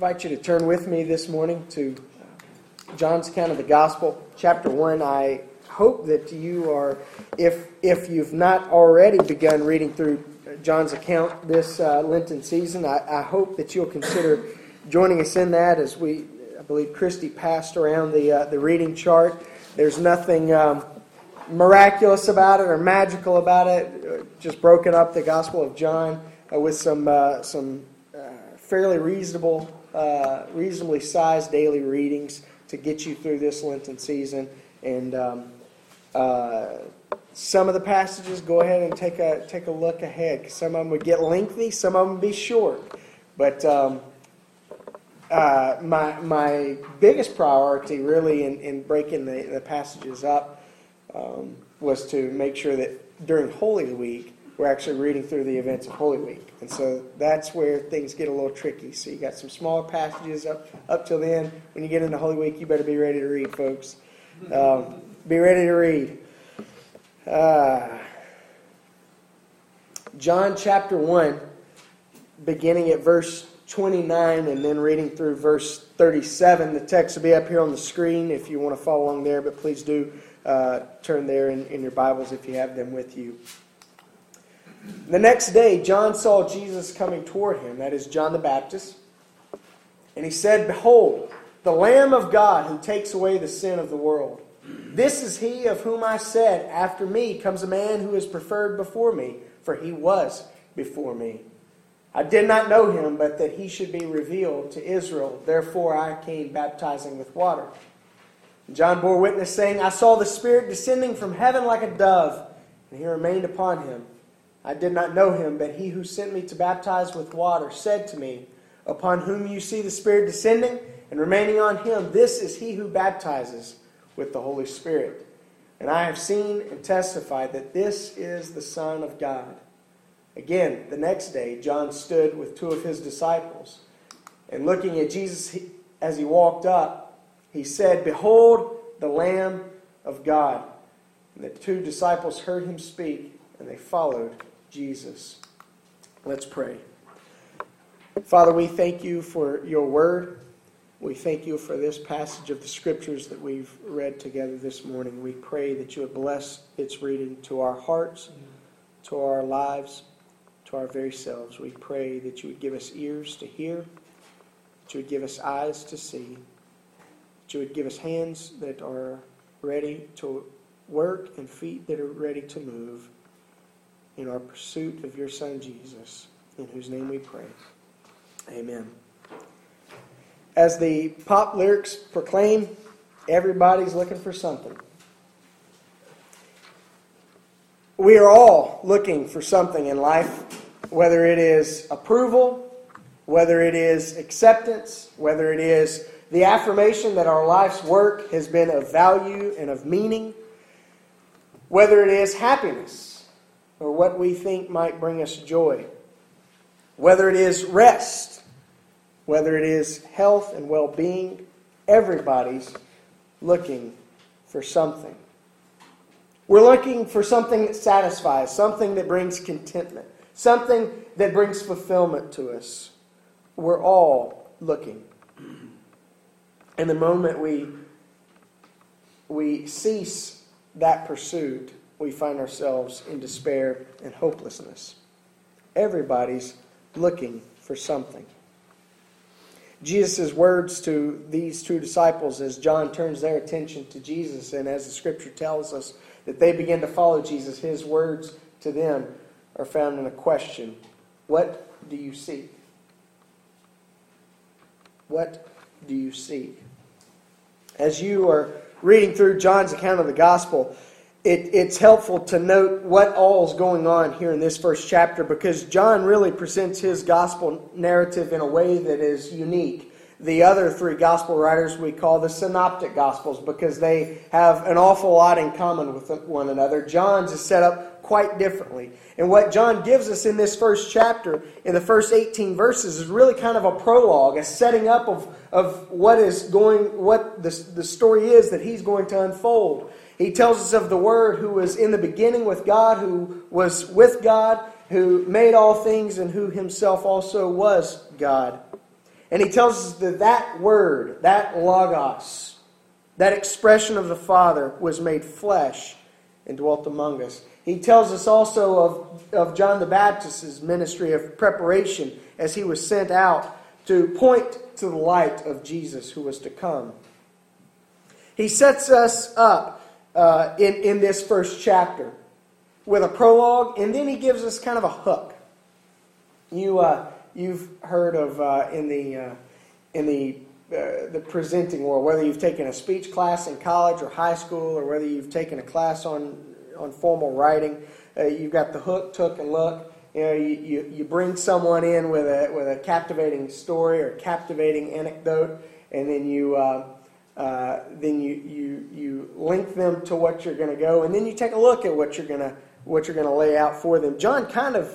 invite you to turn with me this morning to John's account of the gospel, chapter 1. I hope that you are, if, if you've not already begun reading through John's account this uh, Lenten season, I, I hope that you'll consider joining us in that as we, I believe Christy passed around the, uh, the reading chart. There's nothing um, miraculous about it or magical about it, just broken up the Gospel of John uh, with some, uh, some uh, fairly reasonable uh, reasonably sized daily readings to get you through this Lenten season. And um, uh, some of the passages, go ahead and take a take a look ahead. Some of them would get lengthy, some of them would be short. But um, uh, my my biggest priority, really, in, in breaking the, the passages up, um, was to make sure that during Holy Week we're actually reading through the events of Holy Week. And so that's where things get a little tricky. So you got some smaller passages up, up till then. When you get into Holy Week, you better be ready to read, folks. Um, be ready to read. Uh, John chapter 1, beginning at verse 29 and then reading through verse 37. The text will be up here on the screen if you want to follow along there, but please do uh, turn there in, in your Bibles if you have them with you. The next day, John saw Jesus coming toward him, that is, John the Baptist. And he said, Behold, the Lamb of God who takes away the sin of the world. This is he of whom I said, After me comes a man who is preferred before me, for he was before me. I did not know him, but that he should be revealed to Israel. Therefore I came baptizing with water. John bore witness, saying, I saw the Spirit descending from heaven like a dove, and he remained upon him. I did not know him, but he who sent me to baptize with water said to me, Upon whom you see the Spirit descending and remaining on him, this is he who baptizes with the Holy Spirit. And I have seen and testified that this is the Son of God. Again, the next day, John stood with two of his disciples, and looking at Jesus as he walked up, he said, Behold, the Lamb of God. And the two disciples heard him speak, and they followed Jesus. Let's pray. Father, we thank you for your word. We thank you for this passage of the scriptures that we've read together this morning. We pray that you would bless its reading to our hearts, to our lives, to our very selves. We pray that you would give us ears to hear, that you would give us eyes to see, that you would give us hands that are ready to work and feet that are ready to move in our pursuit of your Son Jesus, in whose name we pray. Amen. As the pop lyrics proclaim, everybody's looking for something. We are all looking for something in life, whether it is approval, whether it is acceptance, whether it is the affirmation that our life's work has been of value and of meaning, whether it is happiness or what we think might bring us joy. Whether it is rest, whether it is health and well being, everybody's looking for something. We're looking for something that satisfies, something that brings contentment, something that brings fulfillment to us. We're all looking. And the moment we, we cease that pursuit, we find ourselves in despair and hopelessness. Everybody's looking for something. Jesus' words to these two disciples as John turns their attention to Jesus, and as the scripture tells us that they begin to follow Jesus, his words to them are found in a question What do you seek? What do you seek? As you are reading through John's account of the gospel, it, it's helpful to note what all is going on here in this first chapter because John really presents his gospel narrative in a way that is unique. The other three gospel writers we call the synoptic gospels because they have an awful lot in common with one another. John's is set up quite differently. And what John gives us in this first chapter, in the first 18 verses, is really kind of a prologue, a setting up of, of what is going, what the, the story is that he's going to unfold. He tells us of the Word who was in the beginning with God, who was with God, who made all things, and who himself also was God. And he tells us that that word, that logos, that expression of the Father, was made flesh and dwelt among us. He tells us also of, of John the Baptist's ministry of preparation as he was sent out to point to the light of Jesus who was to come. He sets us up uh, in, in this first chapter with a prologue, and then he gives us kind of a hook. You, uh, you've heard of uh, in the, uh, in the, uh, the presenting world, whether you've taken a speech class in college or high school, or whether you've taken a class on, on formal writing, uh, you've got the hook, took, and look. You know, you, you, you bring someone in with a, with a captivating story or captivating anecdote, and then you, uh, then you, you, you link them to what you're going to go, and then you take a look at what you're going to what you're going to lay out for them. John kind of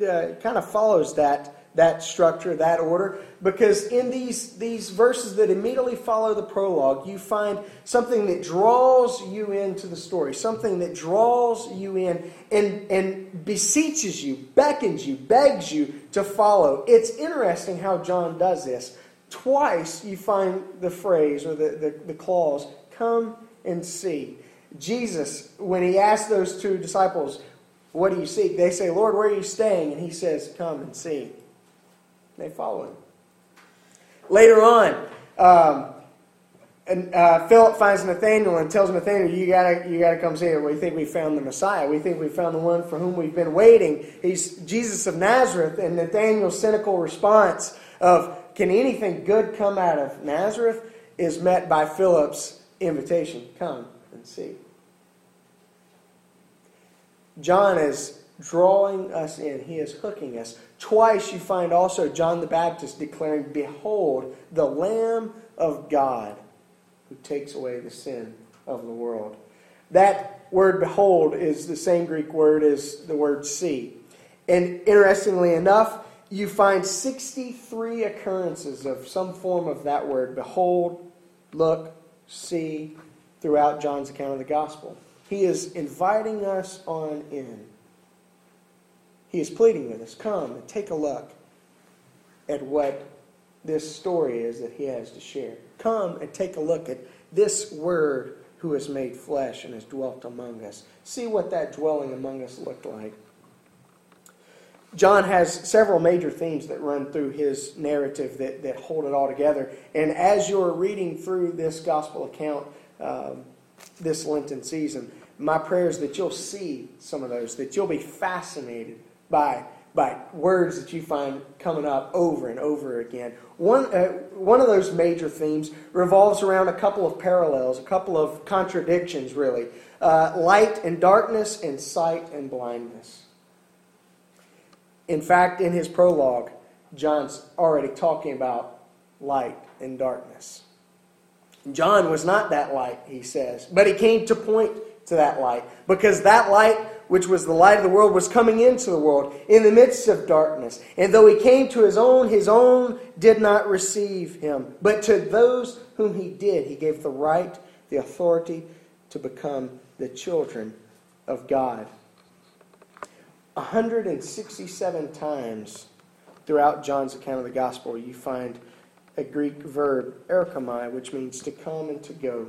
uh, kind of follows that that structure, that order, because in these these verses that immediately follow the prologue, you find something that draws you into the story, something that draws you in and and beseeches you, beckons you, begs you to follow. It's interesting how John does this. Twice you find the phrase or the, the, the clause, come and see. Jesus, when he asked those two disciples, What do you seek? They say, Lord, where are you staying? And he says, Come and see. They follow him. Later on, um, and, uh, Philip finds Nathanael and tells Nathanael, "You gotta, you gotta come see. We think we found the Messiah. We think we found the one for whom we've been waiting. He's Jesus of Nazareth." And Nathanael's cynical response of, "Can anything good come out of Nazareth?" is met by Philip's invitation, "Come and see." John is drawing us in. He is hooking us. Twice you find also John the Baptist declaring, Behold, the Lamb of God who takes away the sin of the world. That word behold is the same Greek word as the word see. And interestingly enough, you find 63 occurrences of some form of that word behold, look, see, throughout John's account of the gospel. He is inviting us on in. He is pleading with us come and take a look at what this story is that he has to share. Come and take a look at this word who has made flesh and has dwelt among us. See what that dwelling among us looked like. John has several major themes that run through his narrative that, that hold it all together. And as you're reading through this gospel account um, this Lenten season, my prayer is that you'll see some of those, that you'll be fascinated by, by words that you find coming up over and over again. One, uh, one of those major themes revolves around a couple of parallels, a couple of contradictions, really uh, light and darkness, and sight and blindness. In fact, in his prologue, John's already talking about light and darkness. John was not that light, he says, but he came to point to that light because that light which was the light of the world, was coming into the world in the midst of darkness. And though he came to his own, his own did not receive him. But to those whom he did, he gave the right, the authority to become the children of God. 167 times throughout John's account of the gospel, you find a Greek verb, erchomai, which means to come and to go.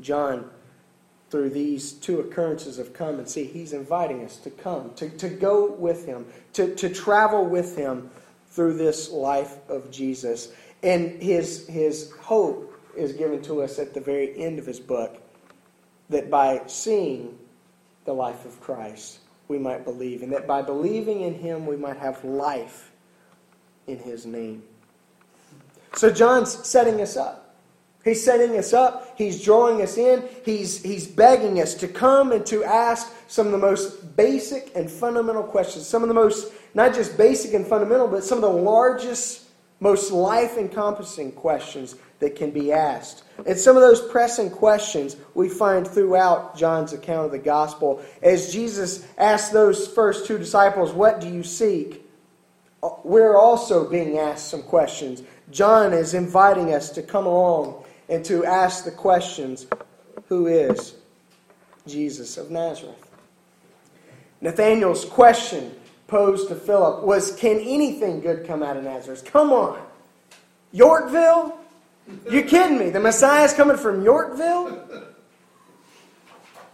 John through these two occurrences of come and see. He's inviting us to come, to, to go with him, to, to travel with him through this life of Jesus. And his, his hope is given to us at the very end of his book that by seeing the life of Christ, we might believe, and that by believing in him, we might have life in his name. So, John's setting us up. He's setting us up. He's drawing us in. He's, he's begging us to come and to ask some of the most basic and fundamental questions. Some of the most, not just basic and fundamental, but some of the largest, most life encompassing questions that can be asked. And some of those pressing questions we find throughout John's account of the gospel. As Jesus asked those first two disciples, What do you seek? Uh, we're also being asked some questions. John is inviting us to come along and to ask the questions who is Jesus of Nazareth? Nathanael's question posed to Philip was Can anything good come out of Nazareth? Come on. Yorkville? You kidding me? The Messiah's coming from Yorkville?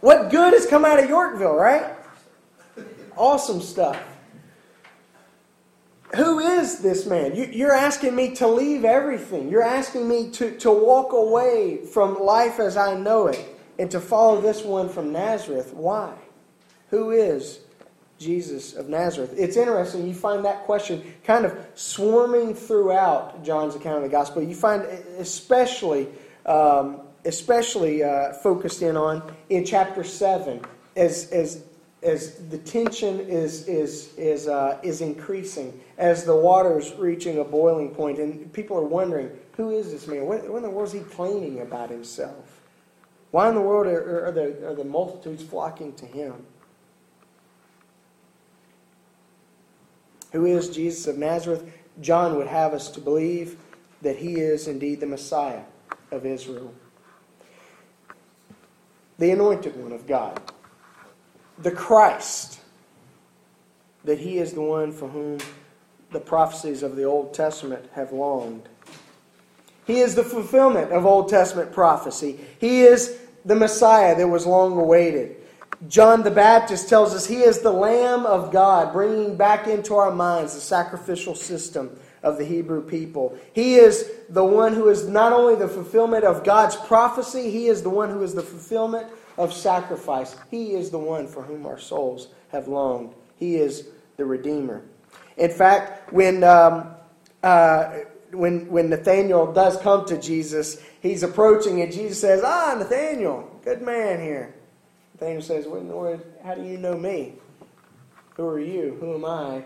What good has come out of Yorkville, right? Awesome stuff. Who is this man? You're asking me to leave everything. You're asking me to, to walk away from life as I know it and to follow this one from Nazareth. Why? Who is Jesus of Nazareth? It's interesting. You find that question kind of swarming throughout John's account of the gospel. You find especially, um, especially uh, focused in on in chapter 7 as, as as the tension is is is uh, is increasing, as the water's reaching a boiling point, and people are wondering, who is this man? What, what in the world is he claiming about himself? Why in the world are, are, the, are the multitudes flocking to him? Who is Jesus of Nazareth? John would have us to believe that he is indeed the Messiah of Israel, the anointed one of God the Christ, that he is the one for whom the prophecies of the Old Testament have longed. He is the fulfillment of Old Testament prophecy. He is the Messiah that was long awaited. John the Baptist tells us he is the Lamb of God, bringing back into our minds the sacrificial system of the Hebrew people. He is the one who is not only the fulfillment of God's prophecy, he is the one who is the fulfillment of sacrifice. He is the one for whom our souls have longed. He is the Redeemer. In fact, when, um, uh, when, when Nathaniel does come to Jesus, he's approaching and Jesus says, Ah, Nathaniel, good man here. Nathaniel says, What in the world, how do you know me? Who are you? Who am I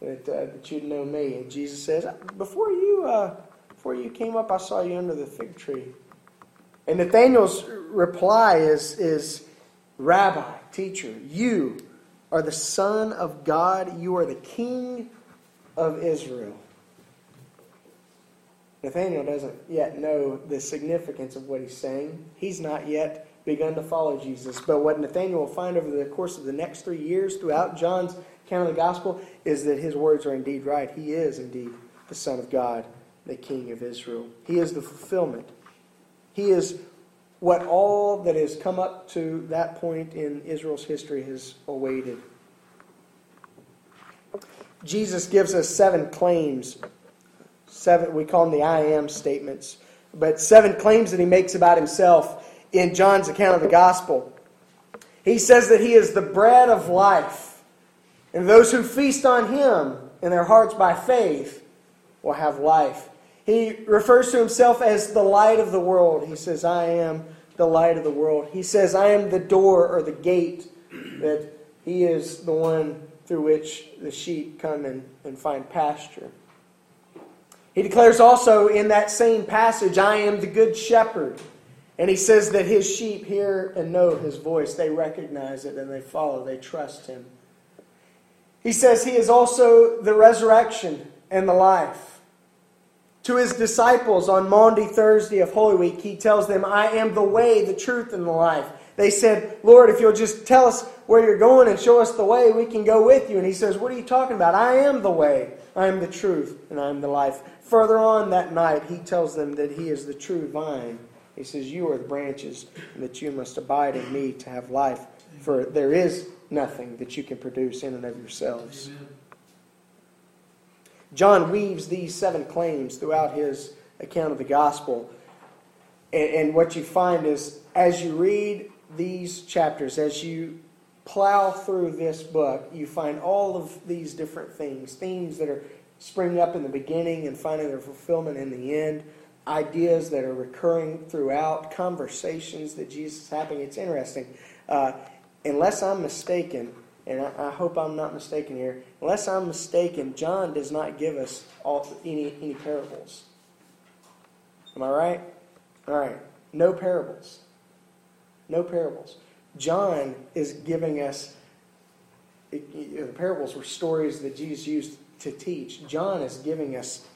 that, uh, that you'd know me? And Jesus says, Before you, uh, before you came up, I saw you under the fig tree. And Nathaniel's reply is, is Rabbi, teacher, you are the Son of God. You are the King of Israel. Nathaniel doesn't yet know the significance of what he's saying. He's not yet begun to follow Jesus. But what Nathaniel will find over the course of the next three years throughout John's account of the gospel is that his words are indeed right. He is indeed the Son of God, the King of Israel. He is the fulfillment he is what all that has come up to that point in Israel's history has awaited. Jesus gives us seven claims. Seven, we call them the I am statements. But seven claims that he makes about himself in John's account of the gospel. He says that he is the bread of life. And those who feast on him in their hearts by faith will have life. He refers to himself as the light of the world. He says, I am the light of the world. He says, I am the door or the gate, that he is the one through which the sheep come and, and find pasture. He declares also in that same passage, I am the good shepherd. And he says that his sheep hear and know his voice. They recognize it and they follow, they trust him. He says he is also the resurrection and the life. To his disciples on Maundy Thursday of Holy Week, he tells them, I am the way, the truth, and the life. They said, Lord, if you'll just tell us where you're going and show us the way, we can go with you. And he says, What are you talking about? I am the way, I am the truth, and I am the life. Further on that night, he tells them that he is the true vine. He says, You are the branches, and that you must abide in me to have life. For there is nothing that you can produce in and of yourselves. Amen. John weaves these seven claims throughout his account of the gospel. And, and, what you find is, as you read these chapters, as you plow through this book, you find all of these different things, themes that are springing up in the beginning and finding their fulfillment in the end, ideas that are recurring throughout, conversations that Jesus is having. It's interesting. Uh, unless I'm mistaken, and I, I, hope I'm not mistaken here. Unless I'm mistaken, John does not give us all, any, any parables. Am I right? All right. No parables. No parables. John is giving us, the parables were stories that Jesus used to teach. John is giving us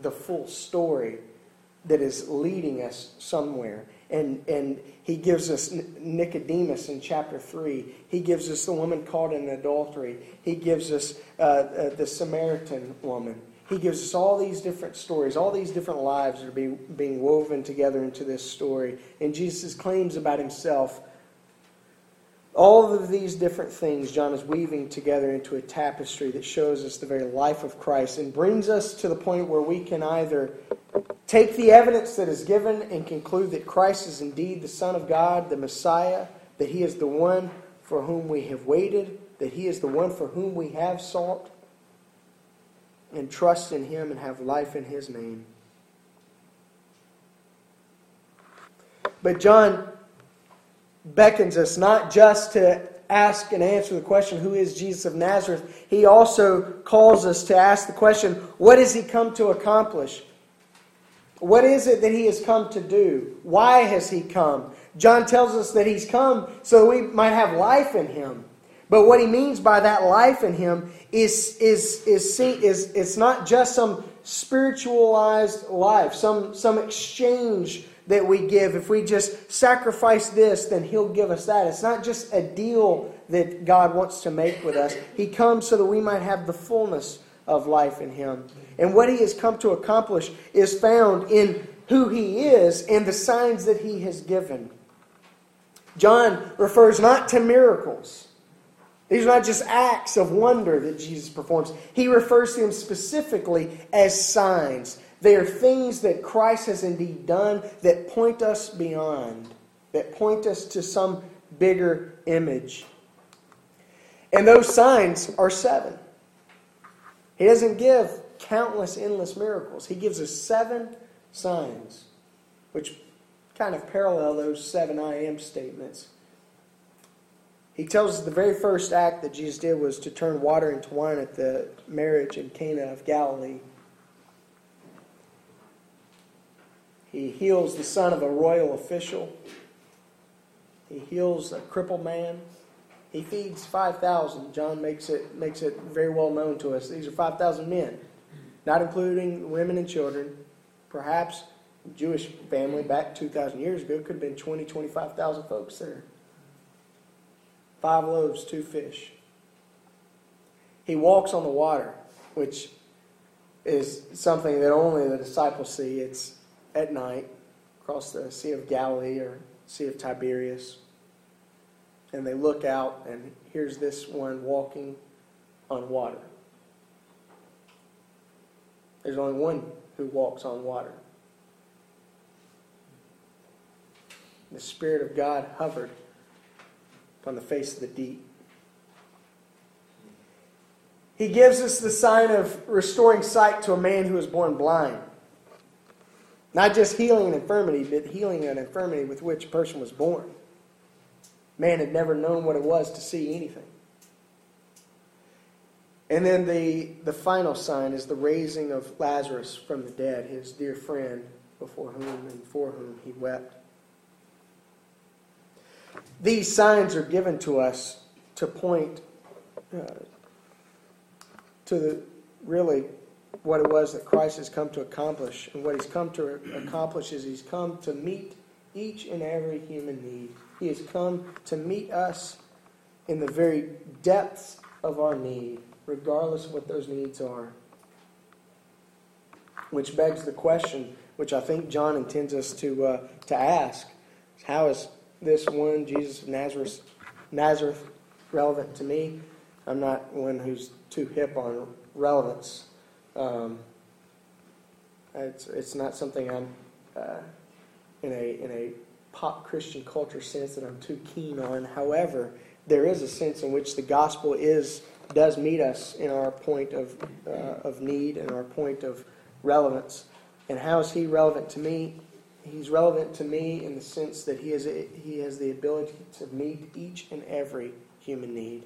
the full story that is leading us somewhere. and, and he gives us Nicodemus in chapter 3. He gives us the woman caught in adultery. He gives us uh, uh, the Samaritan woman. He gives us all these different stories, all these different lives that are being, being woven together into this story. And Jesus' claims about himself all of these different things John is weaving together into a tapestry that shows us the very life of Christ and brings us to the point where we can either take the evidence that is given and conclude that Christ is indeed the Son of God, the Messiah, that he is the one for whom we have waited, that he is the one for whom we have sought, and trust in him and have life in his name. But John beckons us not just to ask and answer the question, Who is Jesus of Nazareth? He also calls us to ask the question, What has he come to accomplish? What is it that he has come to do? Why has he come? John tells us that he's come so we might have life in him. But what he means by that life in him is, is, is, see, is, it's not just some spiritualized life, some, some exchange that we give. If we just sacrifice this, then He'll give us that. It's not just a deal that God wants to make with us. He comes so that we might have the fullness of life in Him. And what He has come to accomplish is found in who He is and the signs that He has given. John refers not to miracles. These are not just acts of wonder that Jesus performs. He refers to them specifically as signs. They are things that Christ has indeed done that point us beyond, that point us to some bigger image. And those signs are seven. He doesn't give countless, endless miracles. He gives us seven signs, which kind of parallel those seven I am statements. He tells us the very first act that Jesus did was to turn water into wine at the marriage in Cana of Galilee. He heals the son of a royal official. He heals a crippled man. He feeds 5,000. John makes it, makes it very well known to us. These are 5,000 men, not including women and children. Perhaps Jewish family back 2,000 years ago could have been 20, 25,000 folks there. Five loaves, two fish. He walks on the water, which is something that only the disciples see. It's at night across the Sea of Galilee or Sea of Tiberias. And they look out, and here's this one walking on water. There's only one who walks on water. The Spirit of God hovered upon the face of the deep. He gives us the sign of restoring sight to a man who was born blind. Not just healing an infirmity, but healing an infirmity with which a person was born. Man had never known what it was to see anything. And then the, the final sign is the raising of Lazarus from the dead, his dear friend, before whom and for whom he wept. These signs are given to us to point uh, to the really what it was that Christ has come to accomplish. And what he's come to accomplish is he's come to meet each and every human need. He has come to meet us in the very depths of our need, regardless of what those needs are. Which begs the question, which I think John intends us to, uh, to ask how is this one, Jesus of Nazareth, Nazareth, relevant to me? I'm not one who's too hip on relevance. Um, it's, it's not something I'm uh, in a in a pop Christian culture sense that I'm too keen on. However, there is a sense in which the gospel is does meet us in our point of uh, of need and our point of relevance. And how is he relevant to me? He's relevant to me in the sense that he a, he has the ability to meet each and every human need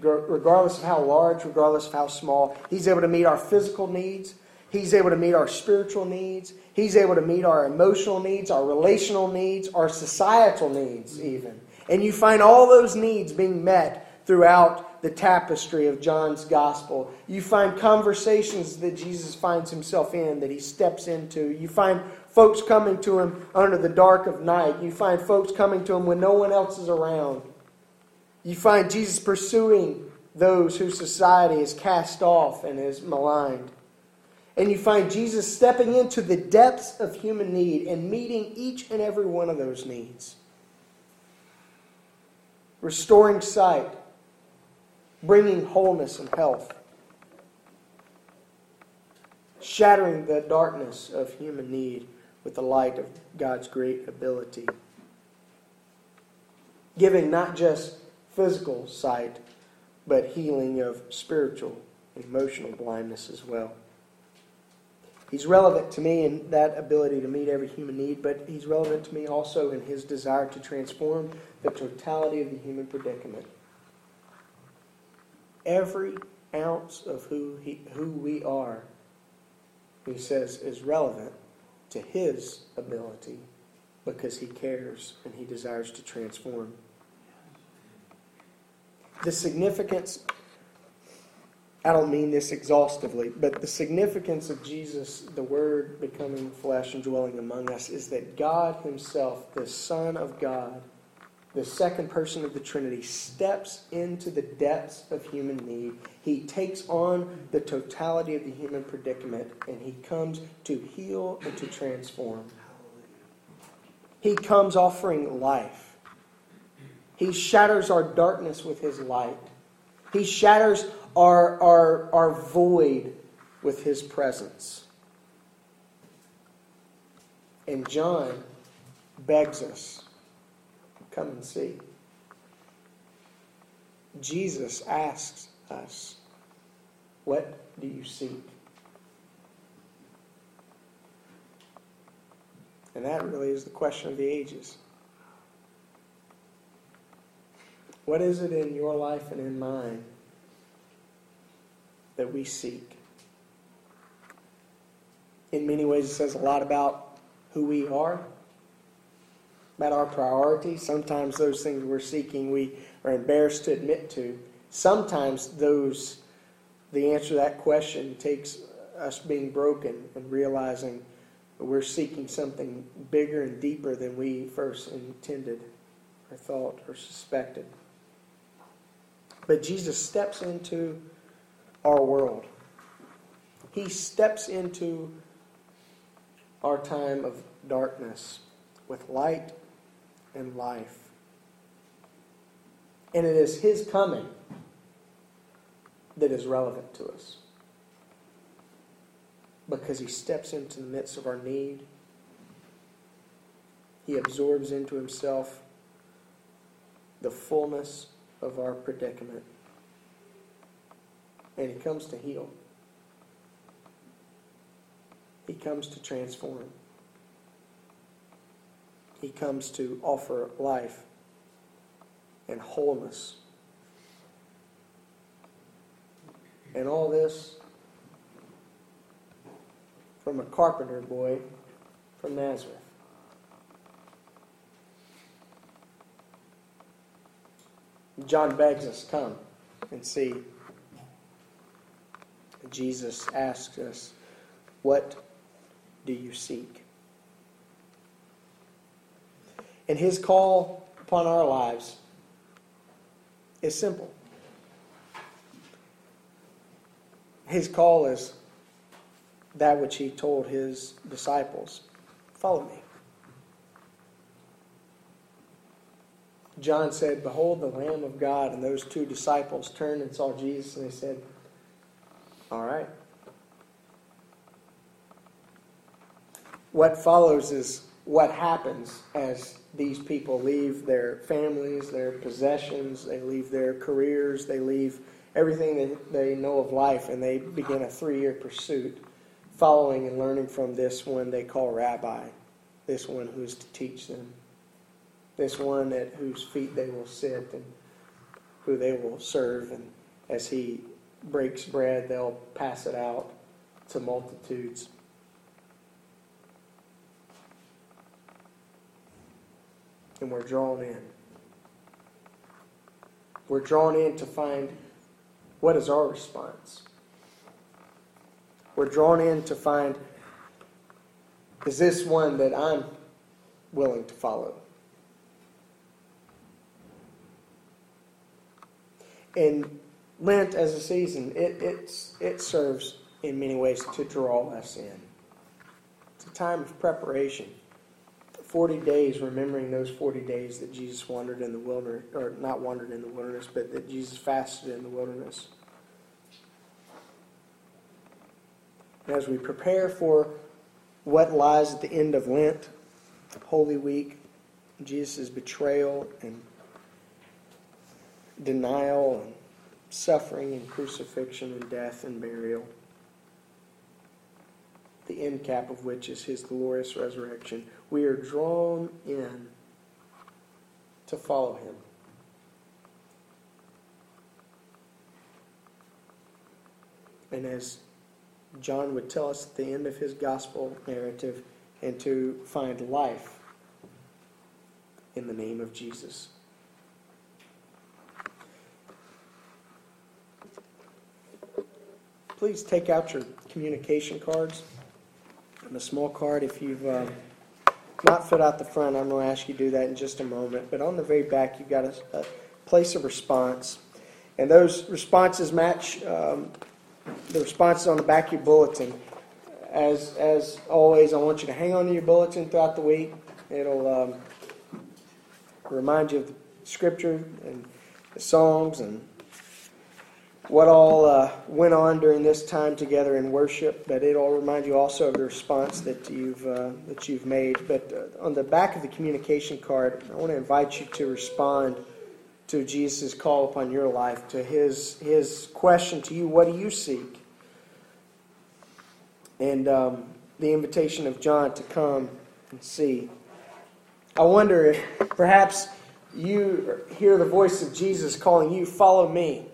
regardless of how large, regardless of how small. He's able to meet our physical needs. He's able to meet our spiritual needs. He's able to meet our emotional needs, our relational needs, our societal needs, even. And you find all those needs being met throughout the tapestry of John's gospel. You find conversations that Jesus finds himself in, that he steps into. You find folks coming to him under the dark of night. You find folks coming to him when no one else is around. You find Jesus pursuing those whose society is cast off and is maligned. And you find Jesus stepping into the depths of human need and meeting each and every one of those needs. Restoring sight, bringing wholeness and health, shattering the darkness of human need with the light of God's great ability, giving not just physical sight, but healing of spiritual and emotional blindness as well. He's relevant to me in that ability to meet every human need, but he's relevant to me also in his desire to transform the totality of the human predicament. Every ounce of who, he, who we are, he says, is relevant to his ability because he cares and he desires to transform. The significance I don't mean this exhaustively, but the significance of Jesus, the Word becoming flesh and dwelling among us, is that God Himself, the Son of God, the second person of the Trinity, steps into the depths of human need. He takes on the totality of the human predicament and He comes to heal and to transform. He comes offering life. He shatters our darkness with His light. He shatters our, are, are void with his presence. And John begs us come and see. Jesus asks us, What do you seek? And that really is the question of the ages. What is it in your life and in mine that we seek. In many ways, it says a lot about who we are, about our priorities. Sometimes those things we're seeking we are embarrassed to admit to. Sometimes those the answer to that question takes us being broken and realizing we're seeking something bigger and deeper than we first intended or thought or suspected. But Jesus steps into our world. He steps into our time of darkness with light and life. And it is His coming that is relevant to us. Because He steps into the midst of our need, He absorbs into Himself the fullness of our predicament and He comes to heal. He comes to transform. He comes to offer life and wholeness. And all this from a carpenter boy from Nazareth. John begs us, come and see. Jesus asks us, What do you seek? And his call upon our lives is simple. His call is that which he told his disciples follow me. John said, Behold the Lamb of God. And those two disciples turned and saw Jesus, and they said, all right. What follows is what happens as these people leave their families, their possessions, they leave their careers, they leave everything that they know of life, and they begin a three year pursuit, following and learning from this one they call Rabbi, this one who is to teach them, this one at whose feet they will sit and who they will serve, and as he breaks bread, they'll pass it out to multitudes. And we're drawn in. We're drawn in to find what is our response. We're drawn in to find is this one that I'm willing to follow? And Lent as a season, it, it serves in many ways to draw us in. It's a time of preparation. 40 days, remembering those 40 days that Jesus wandered in the wilderness, or not wandered in the wilderness, but that Jesus fasted in the wilderness. As we prepare for what lies at the end of Lent, Holy Week, Jesus' betrayal and denial and suffering and crucifixion and death and burial, the end cap of which is his glorious resurrection, we are drawn in to follow him. And as John would tell us at the end of his gospel narrative, and to find life in the name of Jesus. Please take out your communication cards and a small card if you've uh, not filled out the front. I'm going to ask you to do that in just a moment. But on the very back, you've got a, a place of response. And those responses match um, the responses on the back of your bulletin. As, as always, I want you to hang on to your bulletin throughout the week. It'll um, remind you of the scripture and the songs and what all uh, went on during this time together in worship. But it'll remind you also of the response that you've uh, that you've made. But uh, on the back of the communication card, I want to invite you to respond to Jesus' call upon your life, to his, his question to you, what do you seek? And um, the invitation of John to come and see. I wonder if perhaps you hear the voice of Jesus calling you, follow me.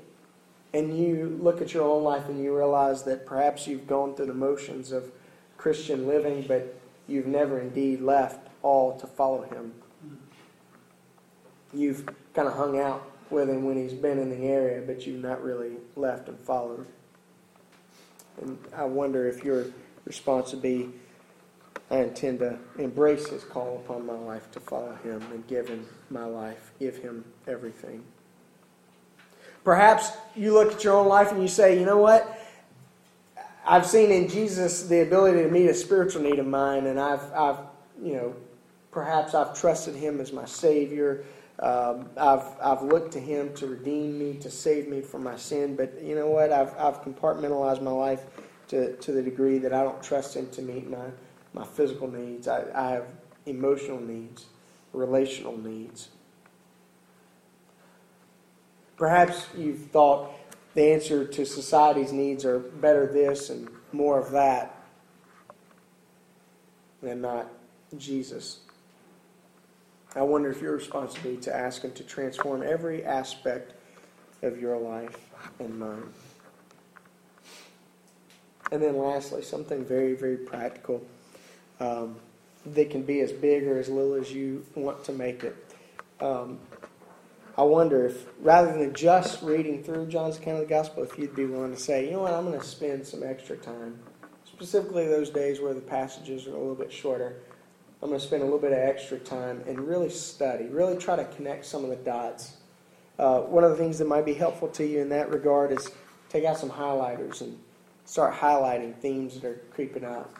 And you look at your own life and you realize that perhaps you've gone through the motions of Christian living, but you've never indeed left all to follow him. Mm-hmm. You've kind of hung out with him when he's been in the area, but you've not really left and followed. And I wonder if your response would be I intend to embrace his call upon my life to follow him and give him my life, give him everything. Perhaps you look at your own life and you say, you know what? I've seen in Jesus the ability to meet a spiritual need of mine, and I've, I've you know, perhaps I've trusted him as my Savior. Um, I've, I've looked to Him to redeem me, to save me from my sin, but you know what? I've, I've compartmentalized my life to, to the degree that I don't trust Him to meet my, my physical needs. I, I have emotional needs, relational needs. Perhaps you've thought the answer to society's needs are better this and more of that, and not Jesus. I wonder if your responsibility to ask Him to transform every aspect of your life and mine. And then lastly, something very, very practical um, that can be as big or as little as you want to make it. Um, I wonder if, rather than just reading through John's account of the gospel, if you'd be willing to say, you know what, I'm going to spend some extra time, specifically those days where the passages are a little bit shorter I'm going to spend a little bit of extra time and really study, really try to connect some of the dots. Uh, one of the things that might be helpful to you in that regard is take out some highlighters and start highlighting themes that are creeping up.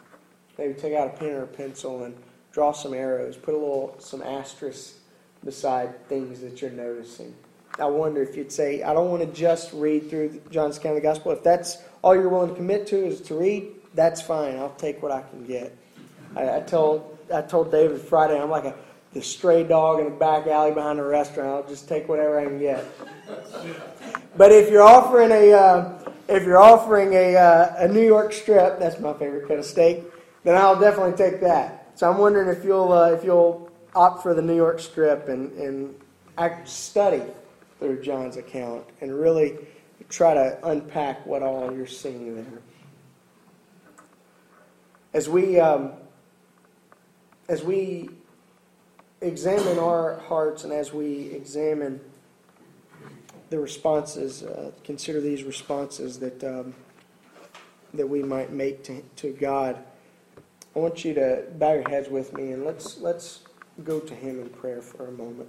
Maybe take out a pen or a pencil and draw some arrows, put a little some asterisks beside things that you're noticing. I wonder if you'd say, I don't want to just read through John's account of the gospel. If that's all you're willing to commit to is to read, that's fine. I'll take what I can get. I, I told I told David Friday, I'm like a the stray dog in the back alley behind the restaurant. I'll just take whatever I can get. But if you're offering a uh, if you're offering a uh, a New York strip, that's my favorite kind of steak, then I'll definitely take that. So I'm wondering if you'll uh, if you'll opt for the New York strip and and study through John's account and really try to unpack what all you're seeing there. As we um, as we examine our hearts and as we examine the responses, uh, consider these responses that, um, that we might make to, to God. I want you to bow your heads with me and let's, let's go to Him in prayer for a moment.